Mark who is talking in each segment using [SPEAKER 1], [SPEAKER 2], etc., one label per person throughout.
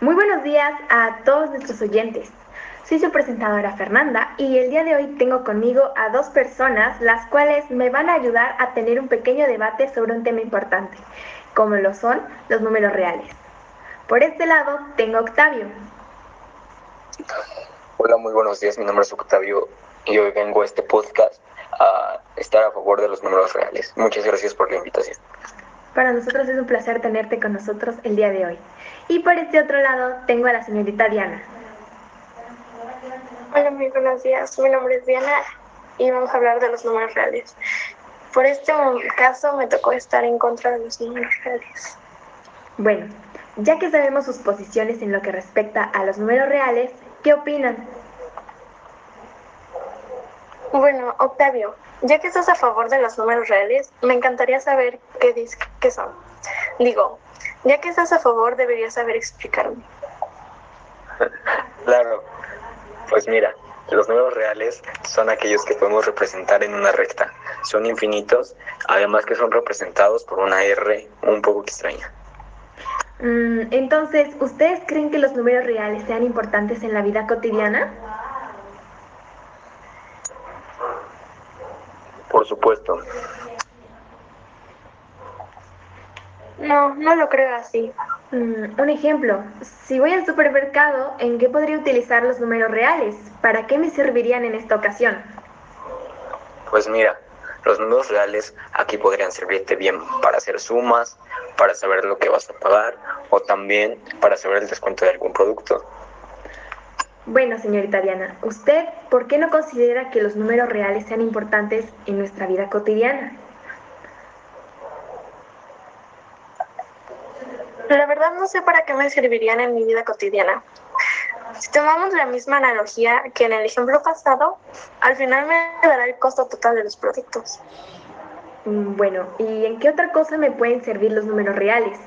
[SPEAKER 1] buenos días a todos nuestros oyentes. Soy su presentadora Fernanda y el día de hoy tengo conmigo a dos personas las cuales me van a ayudar a tener un pequeño debate sobre un tema importante, como lo son los números reales. Por este lado tengo a Octavio.
[SPEAKER 2] Hola, muy buenos días. Mi nombre es Octavio y hoy vengo a este podcast a estar a favor de los números reales. Muchas gracias por la invitación.
[SPEAKER 1] Para nosotros es un placer tenerte con nosotros el día de hoy. Y por este otro lado tengo a la señorita Diana.
[SPEAKER 3] Hola, muy buenos días. Mi nombre es Diana y vamos a hablar de los números reales. Por este caso me tocó estar en contra de los números reales.
[SPEAKER 1] Bueno, ya que sabemos sus posiciones en lo que respecta a los números reales, ¿qué opinan?
[SPEAKER 3] Bueno, Octavio, ya que estás a favor de los números reales, me encantaría saber qué, dis qué son. Digo, ya que estás a favor, deberías saber explicarme.
[SPEAKER 2] Claro, pues mira, los números reales son aquellos que podemos representar en una recta. Son infinitos, además que son representados por una R un poco extraña.
[SPEAKER 1] Mm, entonces, ¿ustedes creen que los números reales sean importantes en la vida cotidiana?
[SPEAKER 2] Por supuesto.
[SPEAKER 3] No, no lo creo así.
[SPEAKER 1] Mm, un ejemplo, si voy al supermercado, ¿en qué podría utilizar los números reales? ¿Para qué me servirían en esta ocasión?
[SPEAKER 2] Pues mira, los números reales aquí podrían servirte bien para hacer sumas, para saber lo que vas a pagar o también para saber el descuento de algún producto.
[SPEAKER 1] Bueno, señorita Diana, ¿usted por qué no considera que los números reales sean importantes en nuestra vida cotidiana?
[SPEAKER 3] La verdad no sé para qué me servirían en mi vida cotidiana. Si tomamos la misma analogía que en el ejemplo pasado, al final me dará el costo total de los productos.
[SPEAKER 1] Mm, Bueno, ¿y en qué otra cosa me pueden servir los números reales?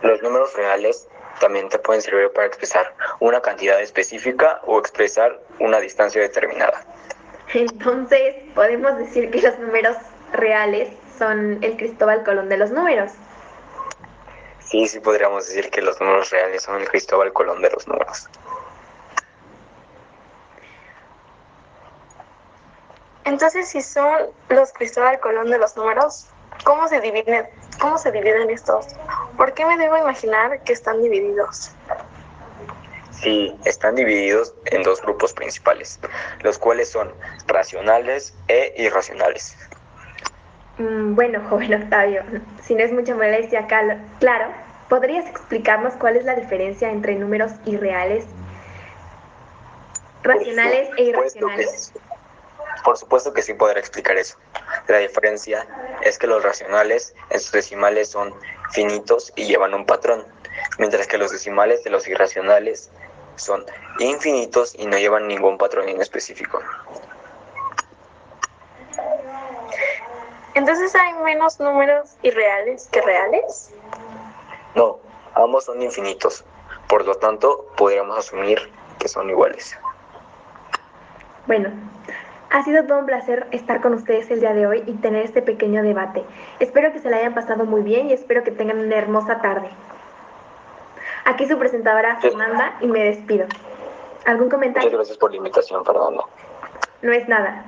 [SPEAKER 2] Los números reales también te pueden servir para expresar una cantidad específica o expresar una distancia determinada.
[SPEAKER 1] Entonces, podemos decir que los números reales son el Cristóbal Colón de los números.
[SPEAKER 2] Sí, sí podríamos decir que los números reales son el Cristóbal Colón de los números.
[SPEAKER 3] Entonces, si son los Cristóbal Colón de los números, ¿cómo se dividen, cómo se dividen estos? ¿Por qué me debo imaginar que están divididos?
[SPEAKER 2] Sí, están divididos en dos grupos principales, los cuales son racionales e irracionales.
[SPEAKER 1] Mm, Bueno, joven Octavio, si no es mucha molestia, cal- claro, ¿podrías explicarnos cuál es la diferencia entre números irreales, racionales e irracionales?
[SPEAKER 2] Por supuesto que sí podrá explicar eso. La diferencia es que los racionales en sus decimales son finitos y llevan un patrón, mientras que los decimales de los irracionales son infinitos y no llevan ningún patrón en específico.
[SPEAKER 3] Entonces, ¿hay menos números irreales que reales?
[SPEAKER 2] No, ambos son infinitos. Por lo tanto, podríamos asumir que son iguales.
[SPEAKER 1] Bueno, ha sido todo un placer estar con ustedes el día de hoy y tener este pequeño debate. Espero que se la hayan pasado muy bien y espero que tengan una hermosa tarde. Aquí su presentadora. Fernanda y me despido. ¿Algún
[SPEAKER 2] Muchas
[SPEAKER 1] comentario?
[SPEAKER 2] gracias por la invitación, Fernando.
[SPEAKER 1] No es nada.